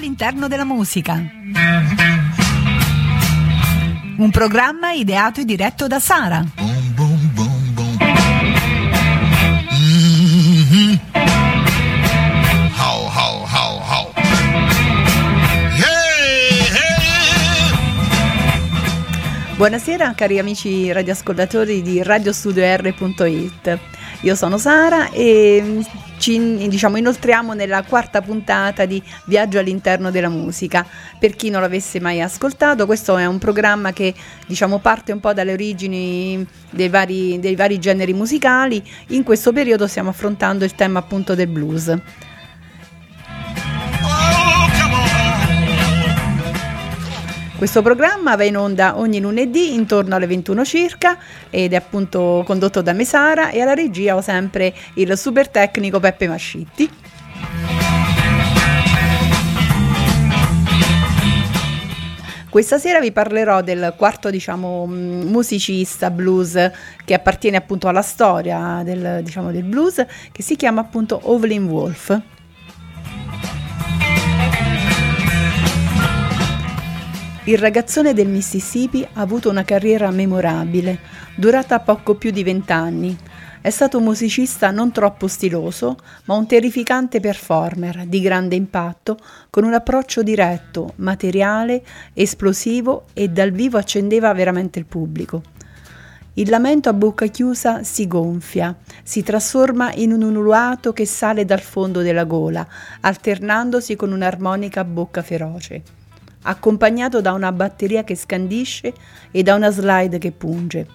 all'interno della musica. Un programma ideato e diretto da Sara. Buonasera cari amici radioascoltatori di radiostudio.r.it. Io sono Sara e ci diciamo, inoltriamo nella quarta puntata di Viaggio all'interno della musica. Per chi non l'avesse mai ascoltato, questo è un programma che diciamo, parte un po' dalle origini dei vari, dei vari generi musicali. In questo periodo stiamo affrontando il tema appunto del blues. Questo programma va in onda ogni lunedì intorno alle 21 circa ed è appunto condotto da Mesara e alla regia ho sempre il super tecnico Peppe Mascitti. Questa sera vi parlerò del quarto, diciamo, mh, musicista blues che appartiene appunto alla storia del, diciamo, del blues, che si chiama appunto Evelyn Wolf. Il ragazzone del Mississippi ha avuto una carriera memorabile, durata poco più di vent'anni. È stato un musicista non troppo stiloso, ma un terrificante performer di grande impatto, con un approccio diretto, materiale, esplosivo e dal vivo accendeva veramente il pubblico. Il lamento a bocca chiusa si gonfia, si trasforma in un ululato che sale dal fondo della gola, alternandosi con un'armonica a bocca feroce accompagnato da una batteria che scandisce e da una slide che punge.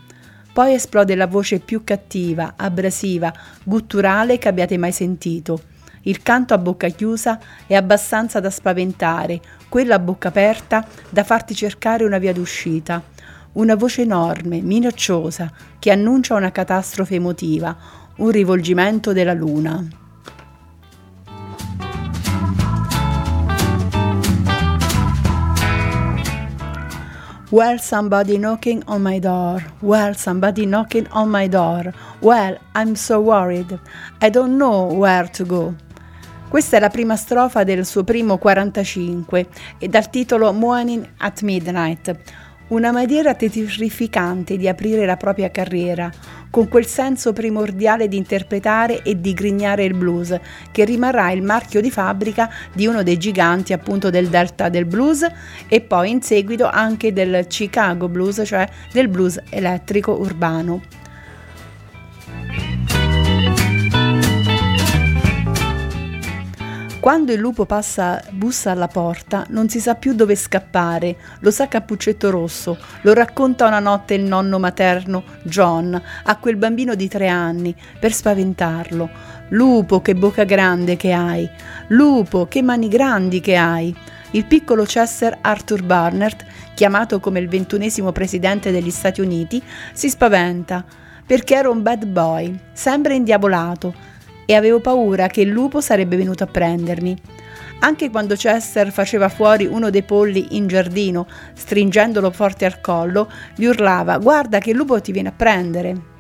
Poi esplode la voce più cattiva, abrasiva, gutturale che abbiate mai sentito. Il canto a bocca chiusa è abbastanza da spaventare, quello a bocca aperta da farti cercare una via d'uscita. Una voce enorme, minacciosa, che annuncia una catastrofe emotiva, un rivolgimento della luna. Well, somebody knocking on my door. Well, somebody knocking on my door. Well, I'm so worried. I don't know where to go. Questa è la prima strofa del suo primo 45 e dal titolo Morning at Midnight. Una maniera terrificante di aprire la propria carriera, con quel senso primordiale di interpretare e di grignare il blues, che rimarrà il marchio di fabbrica di uno dei giganti appunto del delta del blues e poi in seguito anche del Chicago blues, cioè del blues elettrico urbano. Quando il lupo passa, bussa alla porta, non si sa più dove scappare, lo sa Cappuccetto Rosso, lo racconta una notte il nonno materno, John, a quel bambino di tre anni, per spaventarlo. Lupo, che bocca grande che hai! Lupo, che mani grandi che hai! Il piccolo Chester Arthur Barnett, chiamato come il ventunesimo presidente degli Stati Uniti, si spaventa, perché era un bad boy, sempre indiavolato, e avevo paura che il lupo sarebbe venuto a prendermi. Anche quando Chester faceva fuori uno dei polli in giardino, stringendolo forte al collo, gli urlava: Guarda che il lupo ti viene a prendere.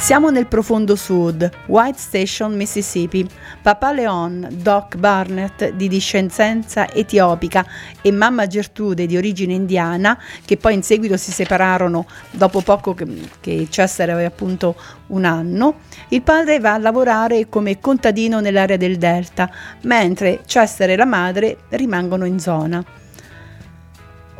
Siamo nel profondo sud, White Station, Mississippi. Papà Leon, Doc Barnett di discendenza etiopica e mamma Gertrude di origine indiana, che poi in seguito si separarono dopo poco che, che Chester aveva appunto un anno, il padre va a lavorare come contadino nell'area del Delta, mentre Chester e la madre rimangono in zona.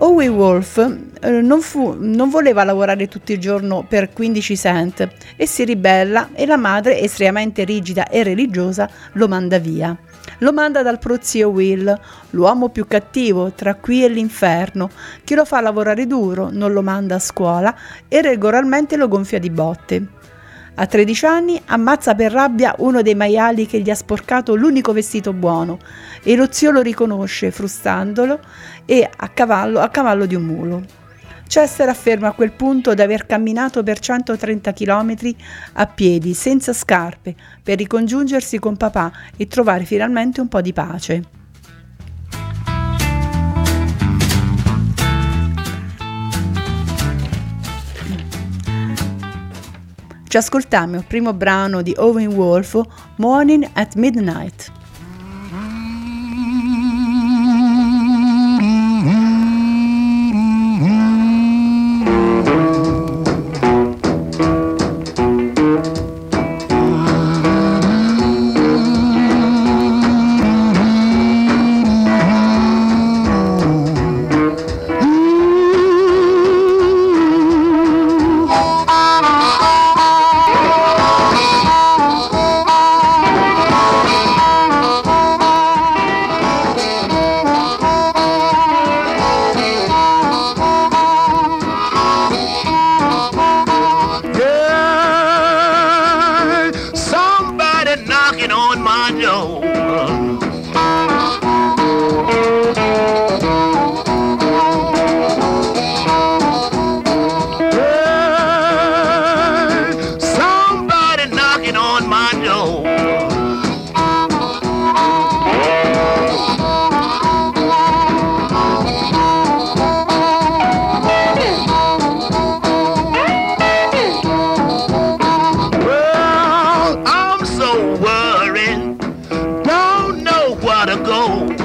Howie Wolf eh, non, fu- non voleva lavorare tutto il giorno per 15 cent e si ribella e la madre, estremamente rigida e religiosa, lo manda via. Lo manda dal prozio Will, l'uomo più cattivo tra qui e l'inferno, che lo fa lavorare duro, non lo manda a scuola e regolarmente lo gonfia di botte. A 13 anni ammazza per rabbia uno dei maiali che gli ha sporcato l'unico vestito buono e lo zio lo riconosce frustandolo e a cavallo, a cavallo di un mulo. Chester afferma a quel punto di aver camminato per 130 km a piedi, senza scarpe, per ricongiungersi con papà e trovare finalmente un po' di pace. Ci ascoltiamo il primo brano di Owen Wolf, Morning at Midnight. Know where to go.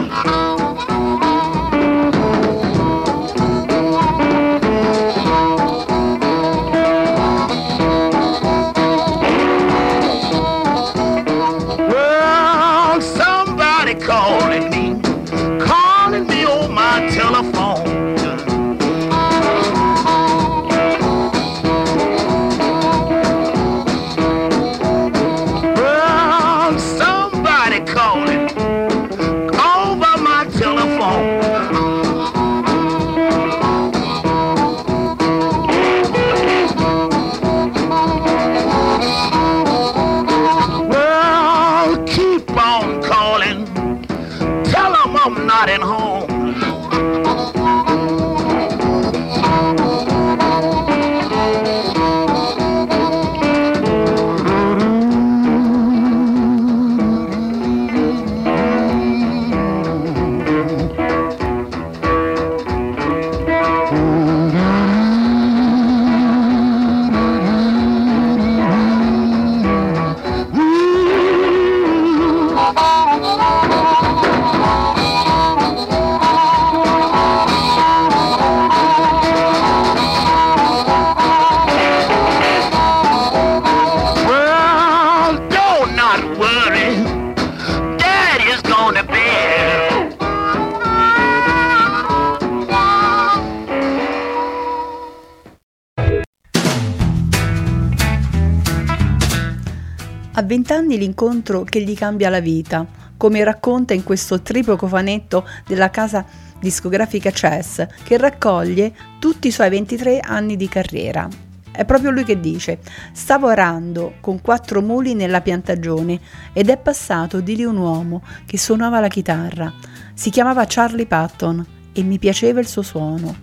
Vent'anni l'incontro che gli cambia la vita, come racconta in questo triplo cofanetto della casa discografica Chess, che raccoglie tutti i suoi 23 anni di carriera. È proprio lui che dice: Stavo arando con quattro muli nella piantagione ed è passato di lì un uomo che suonava la chitarra. Si chiamava Charlie Patton e mi piaceva il suo suono.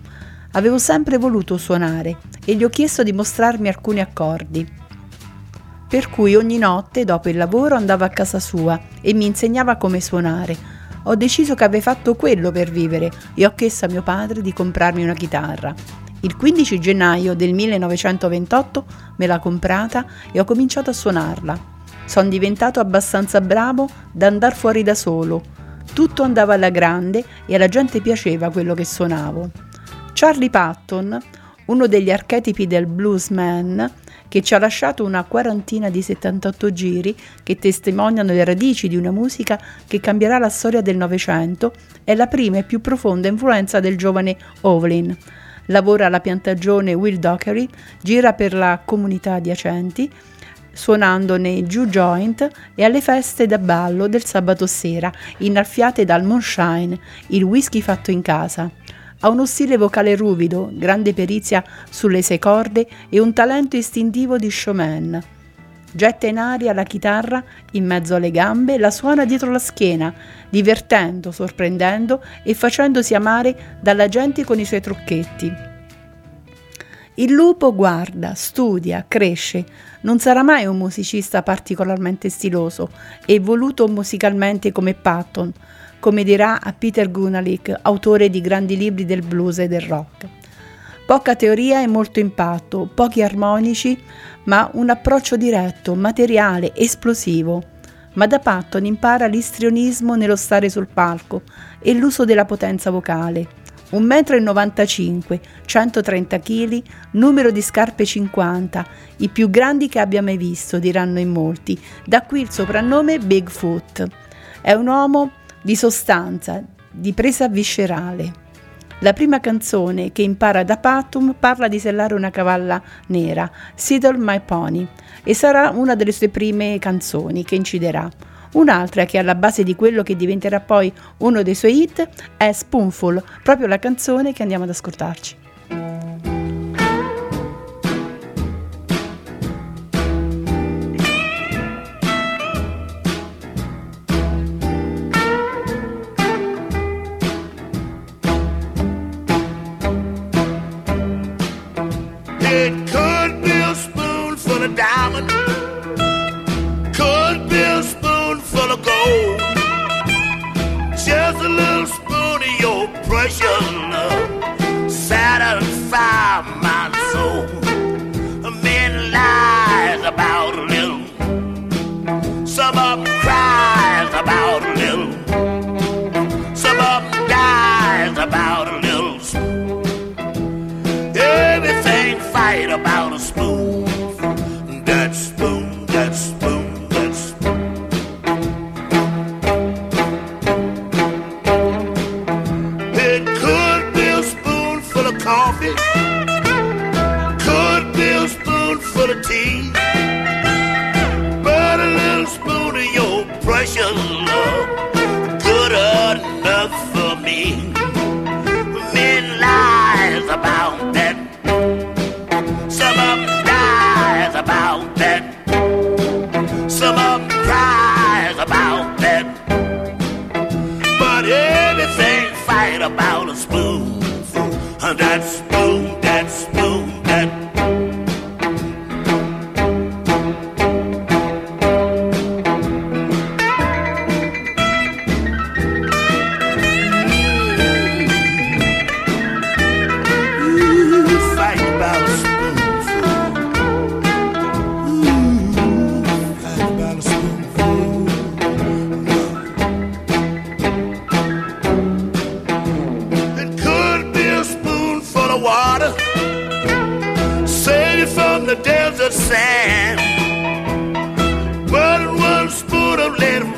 Avevo sempre voluto suonare e gli ho chiesto di mostrarmi alcuni accordi per cui ogni notte dopo il lavoro andavo a casa sua e mi insegnava come suonare. Ho deciso che avrei fatto quello per vivere e ho chiesto a mio padre di comprarmi una chitarra. Il 15 gennaio del 1928 me l'ha comprata e ho cominciato a suonarla. Sono diventato abbastanza bravo da andare fuori da solo. Tutto andava alla grande e alla gente piaceva quello che suonavo. Charlie Patton, uno degli archetipi del bluesman, che ci ha lasciato una quarantina di 78 giri che testimoniano le radici di una musica che cambierà la storia del Novecento, è la prima e più profonda influenza del giovane Ovlin. Lavora alla piantagione Will Dockery, gira per la comunità adiacenti, suonando nei Jew Joint e alle feste da ballo del sabato sera, innaffiate dal Moonshine, il whisky fatto in casa. Ha uno stile vocale ruvido, grande perizia sulle sei corde e un talento istintivo di showman. Getta in aria la chitarra in mezzo alle gambe e la suona dietro la schiena, divertendo, sorprendendo e facendosi amare dalla gente con i suoi trucchetti. Il lupo guarda, studia, cresce. Non sarà mai un musicista particolarmente stiloso e voluto musicalmente come Patton, come dirà a Peter Gunalick, autore di grandi libri del blues e del rock. Poca teoria e molto impatto, pochi armonici, ma un approccio diretto, materiale, esplosivo. Ma da Patton impara l'istrionismo nello stare sul palco e l'uso della potenza vocale. 1,95 m, 130 kg, numero di scarpe 50, i più grandi che abbia mai visto, diranno in molti, da qui il soprannome Bigfoot. È un uomo di sostanza, di presa viscerale. La prima canzone che impara da Patum parla di sellare una cavalla nera, Sidle My Pony, e sarà una delle sue prime canzoni che inciderà. Un'altra che è alla base di quello che diventerà poi uno dei suoi hit è Spoonful, proprio la canzone che andiamo ad ascoltarci. Could be a spoonful of tea, but a little spoon of your precious love, good enough for me. Men lies about that. Some of them lies about that. Some of them cries about that. But anything fight about a spoonful, that's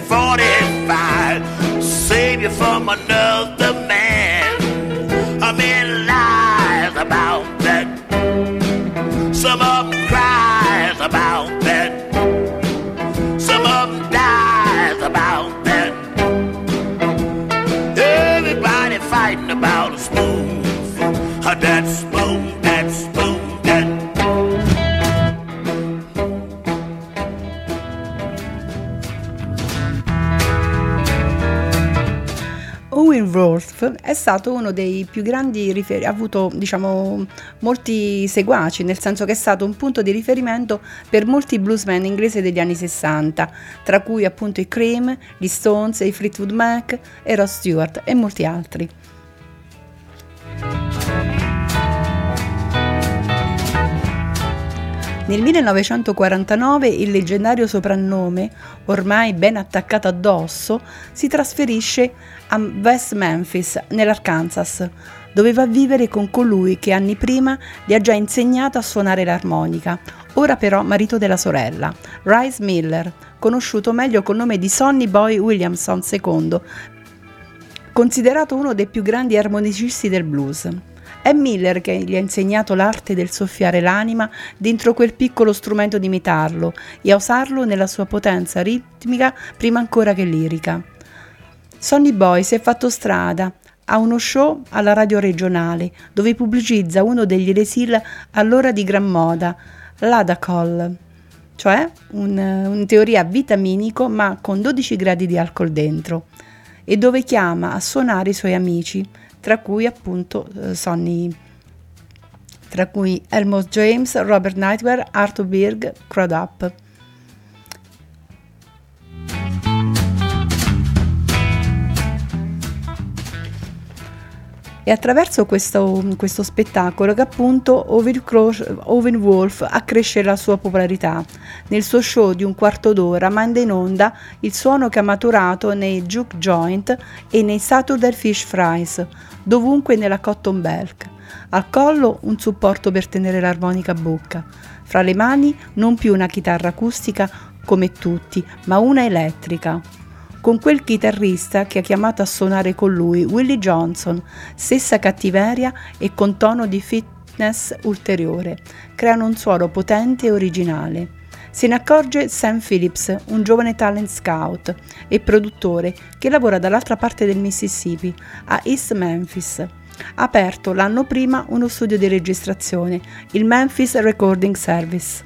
45. Save you from another. Stato uno dei più grandi riferimenti, ha avuto diciamo molti seguaci, nel senso che è stato un punto di riferimento per molti bluesmen inglesi degli anni 60, tra cui appunto i Cream, gli Stones, i Fleetwood Mac e Ross Stewart e molti altri. Nel 1949 il leggendario soprannome, ormai ben attaccato addosso, si trasferisce a West Memphis, nell'Arkansas, dove va a vivere con colui che anni prima gli ha già insegnato a suonare l'armonica, ora però marito della sorella, Rice Miller, conosciuto meglio col nome di Sonny Boy Williamson II, considerato uno dei più grandi armonicisti del blues. È Miller che gli ha insegnato l'arte del soffiare l'anima dentro quel piccolo strumento di imitarlo e a usarlo nella sua potenza ritmica prima ancora che lirica. Sonny Boy si è fatto strada, ha uno show alla radio regionale dove pubblicizza uno degli eresil allora di gran moda, l'Adacol, cioè un, in teoria vitaminico ma con 12 gradi di alcol dentro, e dove chiama a suonare i suoi amici, tra cui appunto eh, Sonny, tra cui Elmos James, Robert Nightwear, Arthur Birg, Crudup. È attraverso questo, questo spettacolo che appunto Owen, Owen Wolf accresce la sua popolarità. Nel suo show di un quarto d'ora manda in onda il suono che ha maturato nei juke joint e nei Saturday Fish Fries, dovunque nella cotton belt. Al collo un supporto per tenere l'armonica a bocca. Fra le mani non più una chitarra acustica come tutti, ma una elettrica. Con quel chitarrista che ha chiamato a suonare con lui, Willie Johnson, stessa cattiveria e con tono di fitness ulteriore, creano un suono potente e originale. Se ne accorge Sam Phillips, un giovane talent scout e produttore che lavora dall'altra parte del Mississippi, a East Memphis. Aperto l'anno prima uno studio di registrazione, il Memphis Recording Service.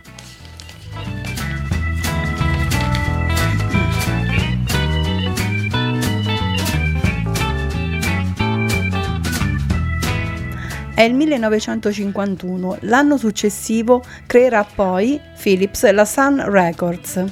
È il 1951, l'anno successivo creerà poi Philips la Sun Records.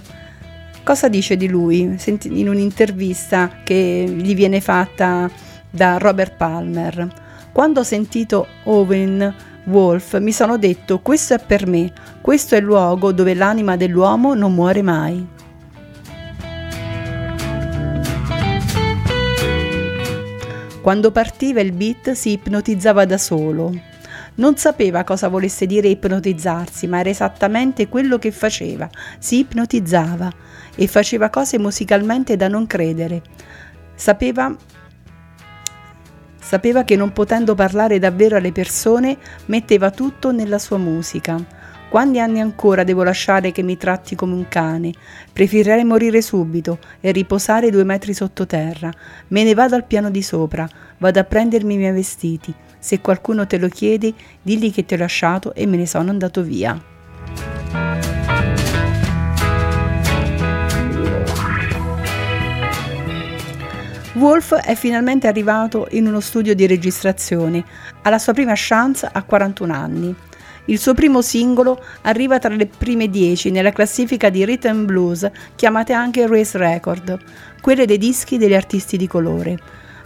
Cosa dice di lui? In un'intervista che gli viene fatta da Robert Palmer. Quando ho sentito Owen Wolf mi sono detto questo è per me, questo è il luogo dove l'anima dell'uomo non muore mai. Quando partiva il beat si ipnotizzava da solo. Non sapeva cosa volesse dire ipnotizzarsi, ma era esattamente quello che faceva. Si ipnotizzava e faceva cose musicalmente da non credere. Sapeva Sapeva che non potendo parlare davvero alle persone, metteva tutto nella sua musica. Quanti anni ancora devo lasciare che mi tratti come un cane? Preferirei morire subito e riposare due metri sottoterra. Me ne vado al piano di sopra, vado a prendermi i miei vestiti. Se qualcuno te lo chiede, digli che ti ho lasciato e me ne sono andato via. Wolf è finalmente arrivato in uno studio di registrazione, alla sua prima chance a 41 anni. Il suo primo singolo arriva tra le prime 10 nella classifica di rhythm blues, chiamate anche race record, quelle dei dischi degli artisti di colore.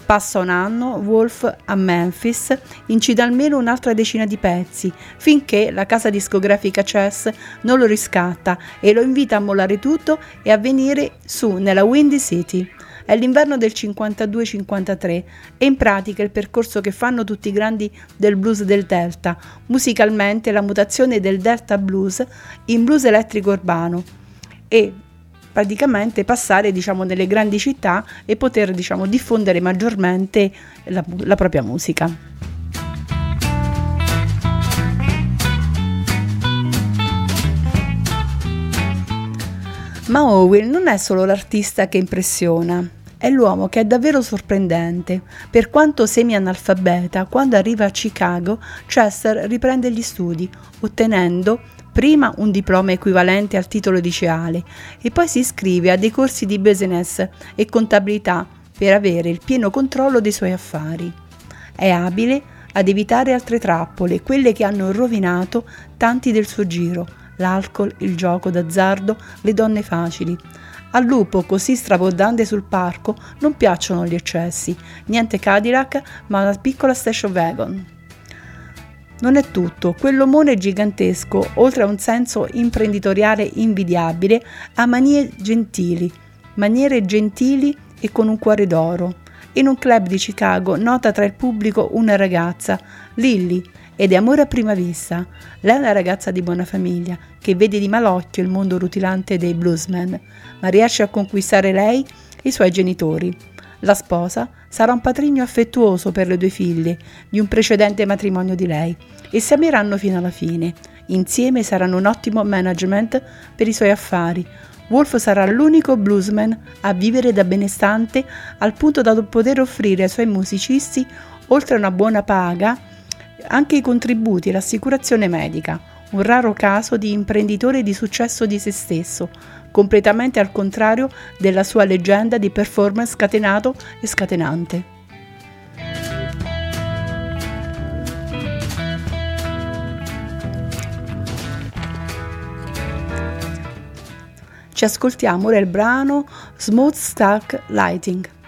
Passa un anno, Wolf a Memphis incide almeno un'altra decina di pezzi, finché la casa discografica Chess non lo riscatta e lo invita a mollare tutto e a venire su nella Windy City. È l'inverno del 52-53 e in pratica il percorso che fanno tutti i grandi del blues del Delta, musicalmente la mutazione del Delta Blues in blues elettrico urbano e praticamente passare diciamo nelle grandi città e poter diciamo diffondere maggiormente la, la propria musica. Ma Owen non è solo l'artista che impressiona, è l'uomo che è davvero sorprendente. Per quanto semi-analfabeta, quando arriva a Chicago, Chester riprende gli studi, ottenendo prima un diploma equivalente al titolo liceale e poi si iscrive a dei corsi di business e contabilità per avere il pieno controllo dei suoi affari. È abile ad evitare altre trappole, quelle che hanno rovinato tanti del suo giro, l'alcol, il gioco d'azzardo, le donne facili. Al lupo, così strabordante sul parco, non piacciono gli eccessi, niente Cadillac, ma una piccola station wagon. Non è tutto, quell'omone gigantesco, oltre a un senso imprenditoriale invidiabile, ha manie gentili, maniere gentili e con un cuore d'oro. In un club di Chicago nota tra il pubblico una ragazza, Lily, ed è amore a prima vista. Lei è una ragazza di buona famiglia che vede di malocchio il mondo rutilante dei bluesmen, ma riesce a conquistare lei e i suoi genitori. La sposa sarà un patrigno affettuoso per le due figlie di un precedente matrimonio di lei e si ameranno fino alla fine. Insieme saranno un ottimo management per i suoi affari. Wolf sarà l'unico bluesman a vivere da benestante al punto da poter offrire ai suoi musicisti, oltre a una buona paga, anche i contributi e l'assicurazione medica, un raro caso di imprenditore di successo di se stesso, completamente al contrario della sua leggenda di performance scatenato e scatenante. Ci ascoltiamo ora il brano Smooth Stack Lighting.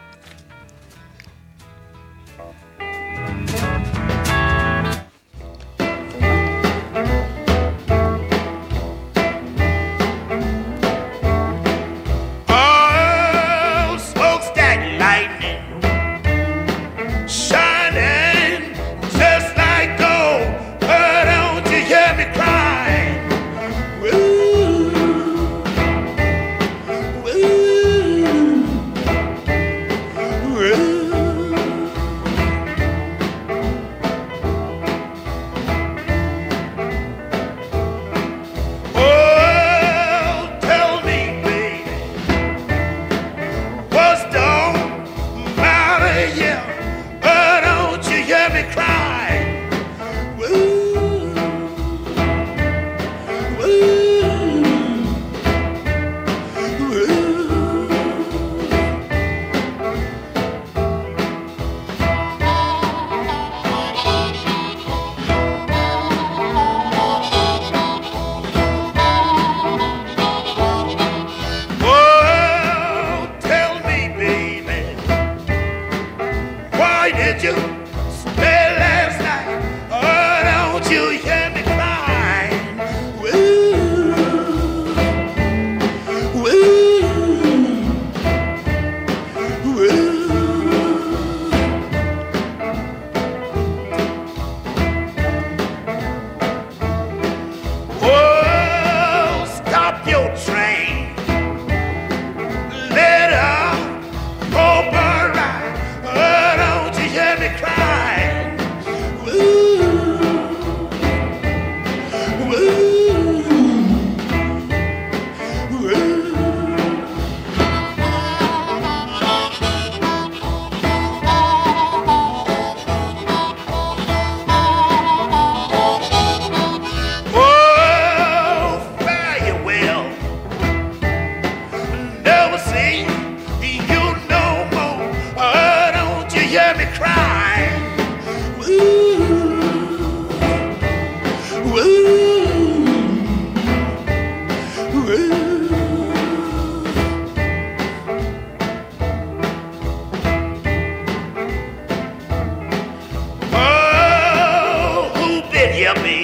hear me.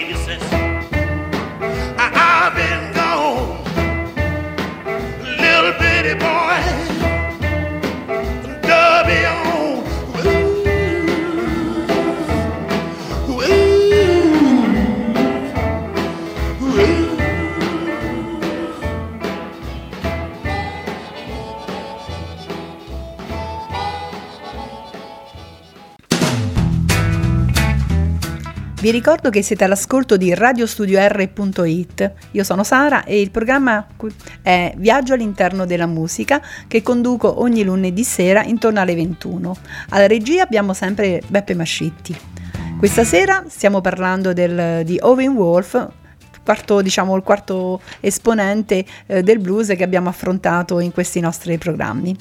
Vi ricordo che siete all'ascolto di radiostudio.r.it. Io sono Sara e il programma è Viaggio all'interno della musica che conduco ogni lunedì sera intorno alle 21. Alla regia abbiamo sempre Beppe Mascitti. Questa sera stiamo parlando del, di Owen Wolf, quarto, diciamo, il quarto esponente eh, del blues che abbiamo affrontato in questi nostri programmi.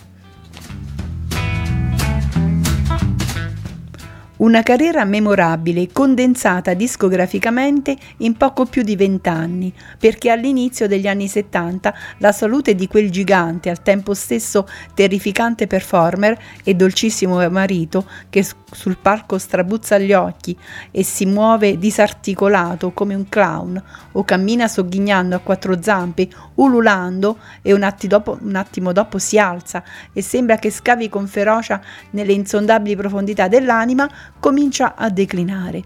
Una carriera memorabile, condensata discograficamente in poco più di vent'anni, perché all'inizio degli anni 70 la salute di quel gigante, al tempo stesso terrificante performer e dolcissimo marito, che sul palco strabuzza gli occhi e si muove disarticolato come un clown, o cammina sogghignando a quattro zampe, ululando, e un, dopo, un attimo dopo si alza e sembra che scavi con ferocia nelle insondabili profondità dell'anima, comincia a declinare.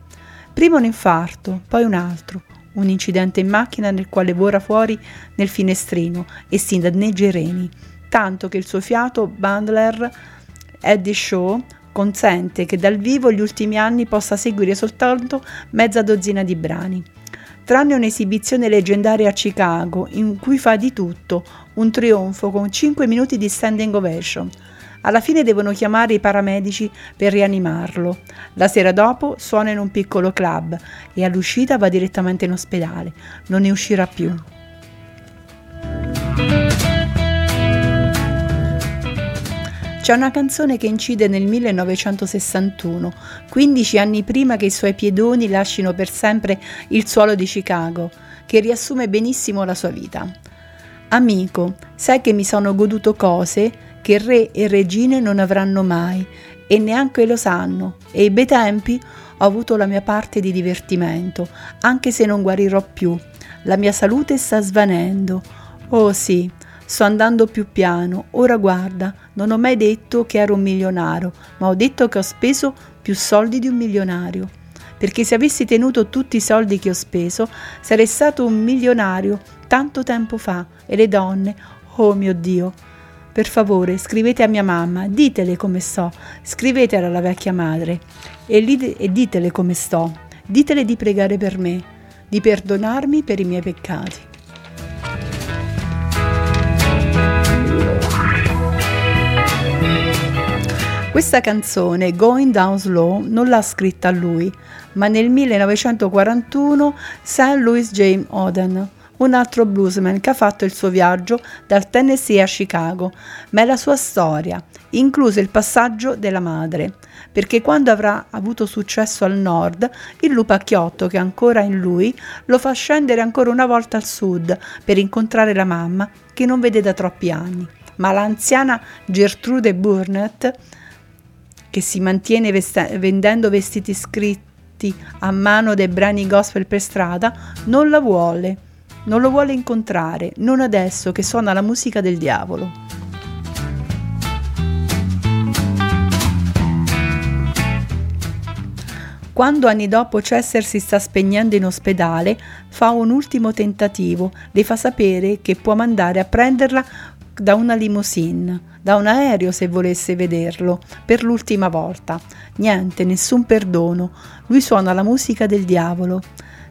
Prima un infarto, poi un altro, un incidente in macchina nel quale vora fuori nel finestrino e si danneggia i reni, tanto che il suo fiato Bandler Eddie Shaw consente che dal vivo gli ultimi anni possa seguire soltanto mezza dozzina di brani. Tranne un'esibizione leggendaria a Chicago, in cui fa di tutto, un trionfo con 5 minuti di standing ovation, alla fine devono chiamare i paramedici per rianimarlo. La sera dopo suona in un piccolo club e all'uscita va direttamente in ospedale. Non ne uscirà più. C'è una canzone che incide nel 1961, 15 anni prima che i suoi piedoni lasciano per sempre il suolo di Chicago, che riassume benissimo la sua vita. Amico, sai che mi sono goduto cose che re e regine non avranno mai e neanche lo sanno e i bei tempi ho avuto la mia parte di divertimento, anche se non guarirò più. La mia salute sta svanendo. Oh sì, sto andando più piano. Ora guarda, non ho mai detto che ero un milionario, ma ho detto che ho speso più soldi di un milionario. Perché se avessi tenuto tutti i soldi che ho speso, sarei stato un milionario tanto tempo fa. E le donne, oh mio Dio, per favore, scrivete a mia mamma, ditele come sto, scrivetela alla vecchia madre e, li, e ditele come sto, ditele di pregare per me, di perdonarmi per i miei peccati. Questa canzone, Going Down Slow, non l'ha scritta lui, ma nel 1941 St. Louis James Oden un altro bluesman che ha fatto il suo viaggio dal Tennessee a Chicago, ma è la sua storia, incluso il passaggio della madre, perché quando avrà avuto successo al nord, il lupacchiotto che è ancora in lui lo fa scendere ancora una volta al sud per incontrare la mamma che non vede da troppi anni. Ma l'anziana Gertrude Burnett, che si mantiene vest- vendendo vestiti scritti a mano dei brani gospel per strada, non la vuole non lo vuole incontrare, non adesso che suona la musica del diavolo. Quando anni dopo Chester si sta spegnendo in ospedale, fa un ultimo tentativo, le fa sapere che può mandare a prenderla da una limousine, da un aereo se volesse vederlo, per l'ultima volta. Niente, nessun perdono. Lui suona la musica del diavolo.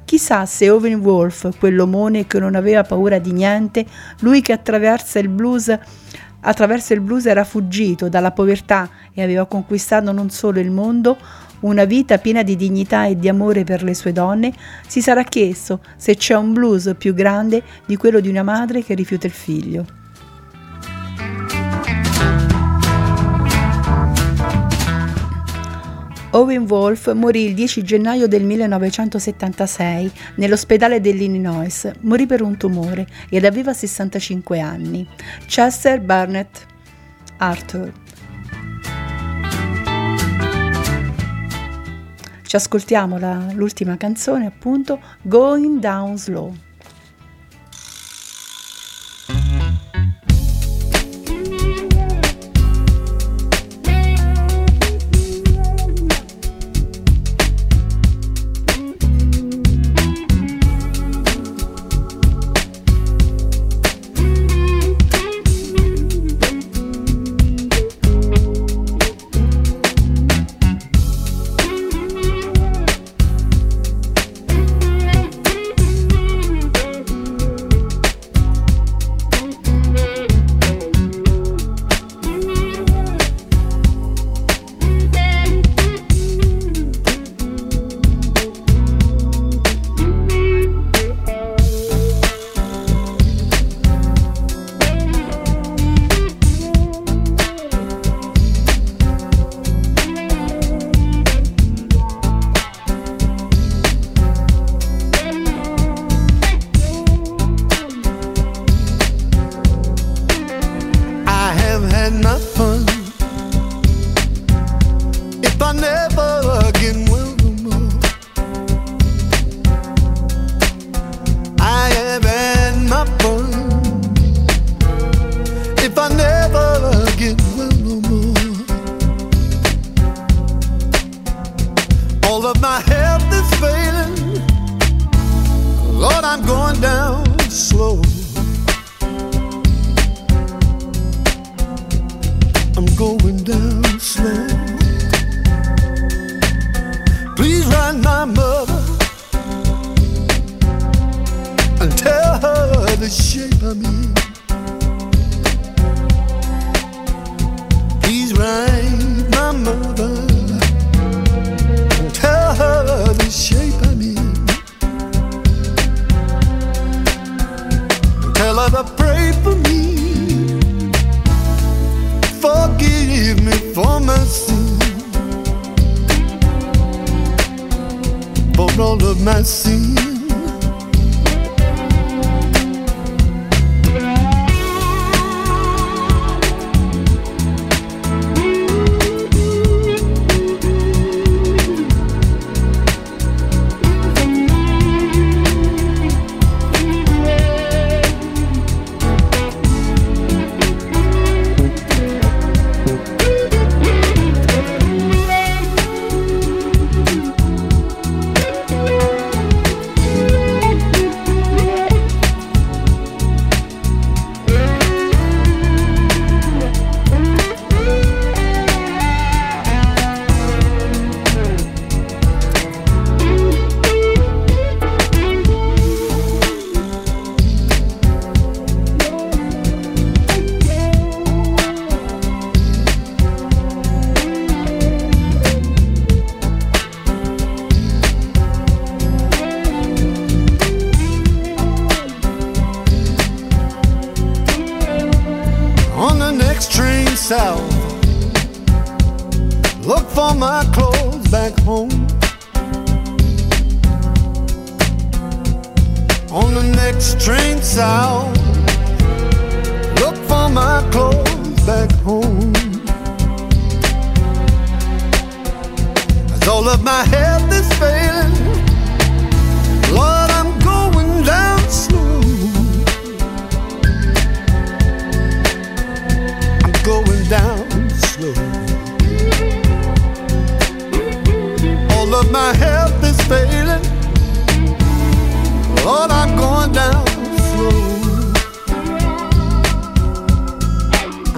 Chissà se Owen Wolf, quell'omone che non aveva paura di niente, lui che attraversa il blues attraverso il blues era fuggito dalla povertà e aveva conquistato non solo il mondo, una vita piena di dignità e di amore per le sue donne, si sarà chiesto se c'è un blues più grande di quello di una madre che rifiuta il figlio. Owen Wolf morì il 10 gennaio del 1976 nell'ospedale dell'Illinois. Morì per un tumore ed aveva 65 anni. Chester Barnett Arthur. Ci ascoltiamo la, l'ultima canzone, appunto, Going Down Slow. On the next train south. Look for my clothes back home. As all of my health is failing.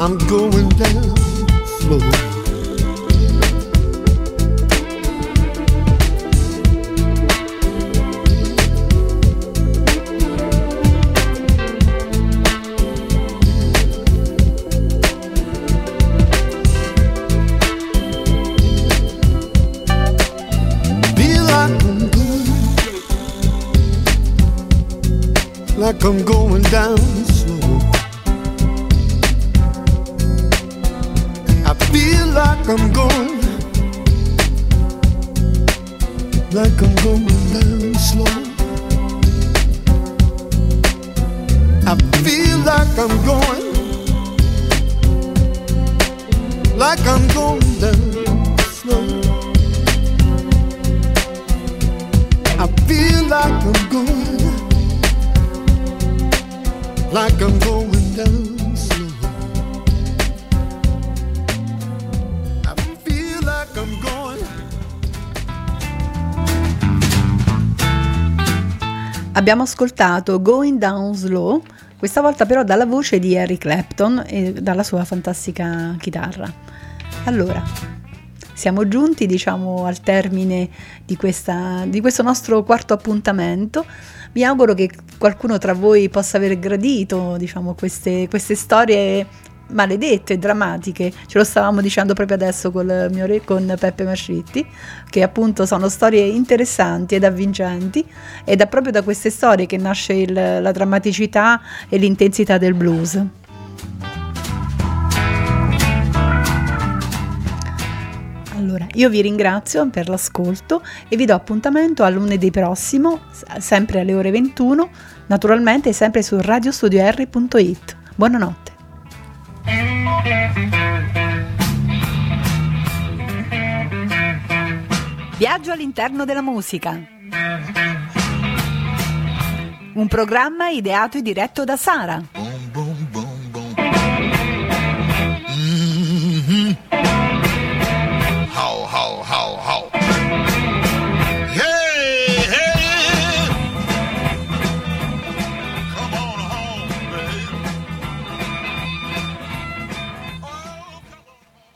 I'm going down slow. Feel like I'm going, like I'm going down slow. Like I'm going, like I'm going down slow. I feel like I'm going, like I'm going down slow. I feel like I'm going, like I'm going down Abbiamo ascoltato Going Down Slow, questa volta però dalla voce di Harry Clapton e dalla sua fantastica chitarra. Allora, siamo giunti diciamo al termine di, questa, di questo nostro quarto appuntamento. Mi auguro che qualcuno tra voi possa aver gradito diciamo, queste, queste storie maledette, drammatiche. Ce lo stavamo dicendo proprio adesso col mio re, con Peppe Mascitti, che appunto sono storie interessanti ed avvincenti ed è proprio da queste storie che nasce il- la drammaticità e l'intensità del blues. Allora, io vi ringrazio per l'ascolto e vi do appuntamento a lunedì prossimo, sempre alle ore 21, naturalmente sempre su radiostudior.it. Buonanotte. Viaggio all'interno della musica. Un programma ideato e diretto da Sara. Boom, boom, boom.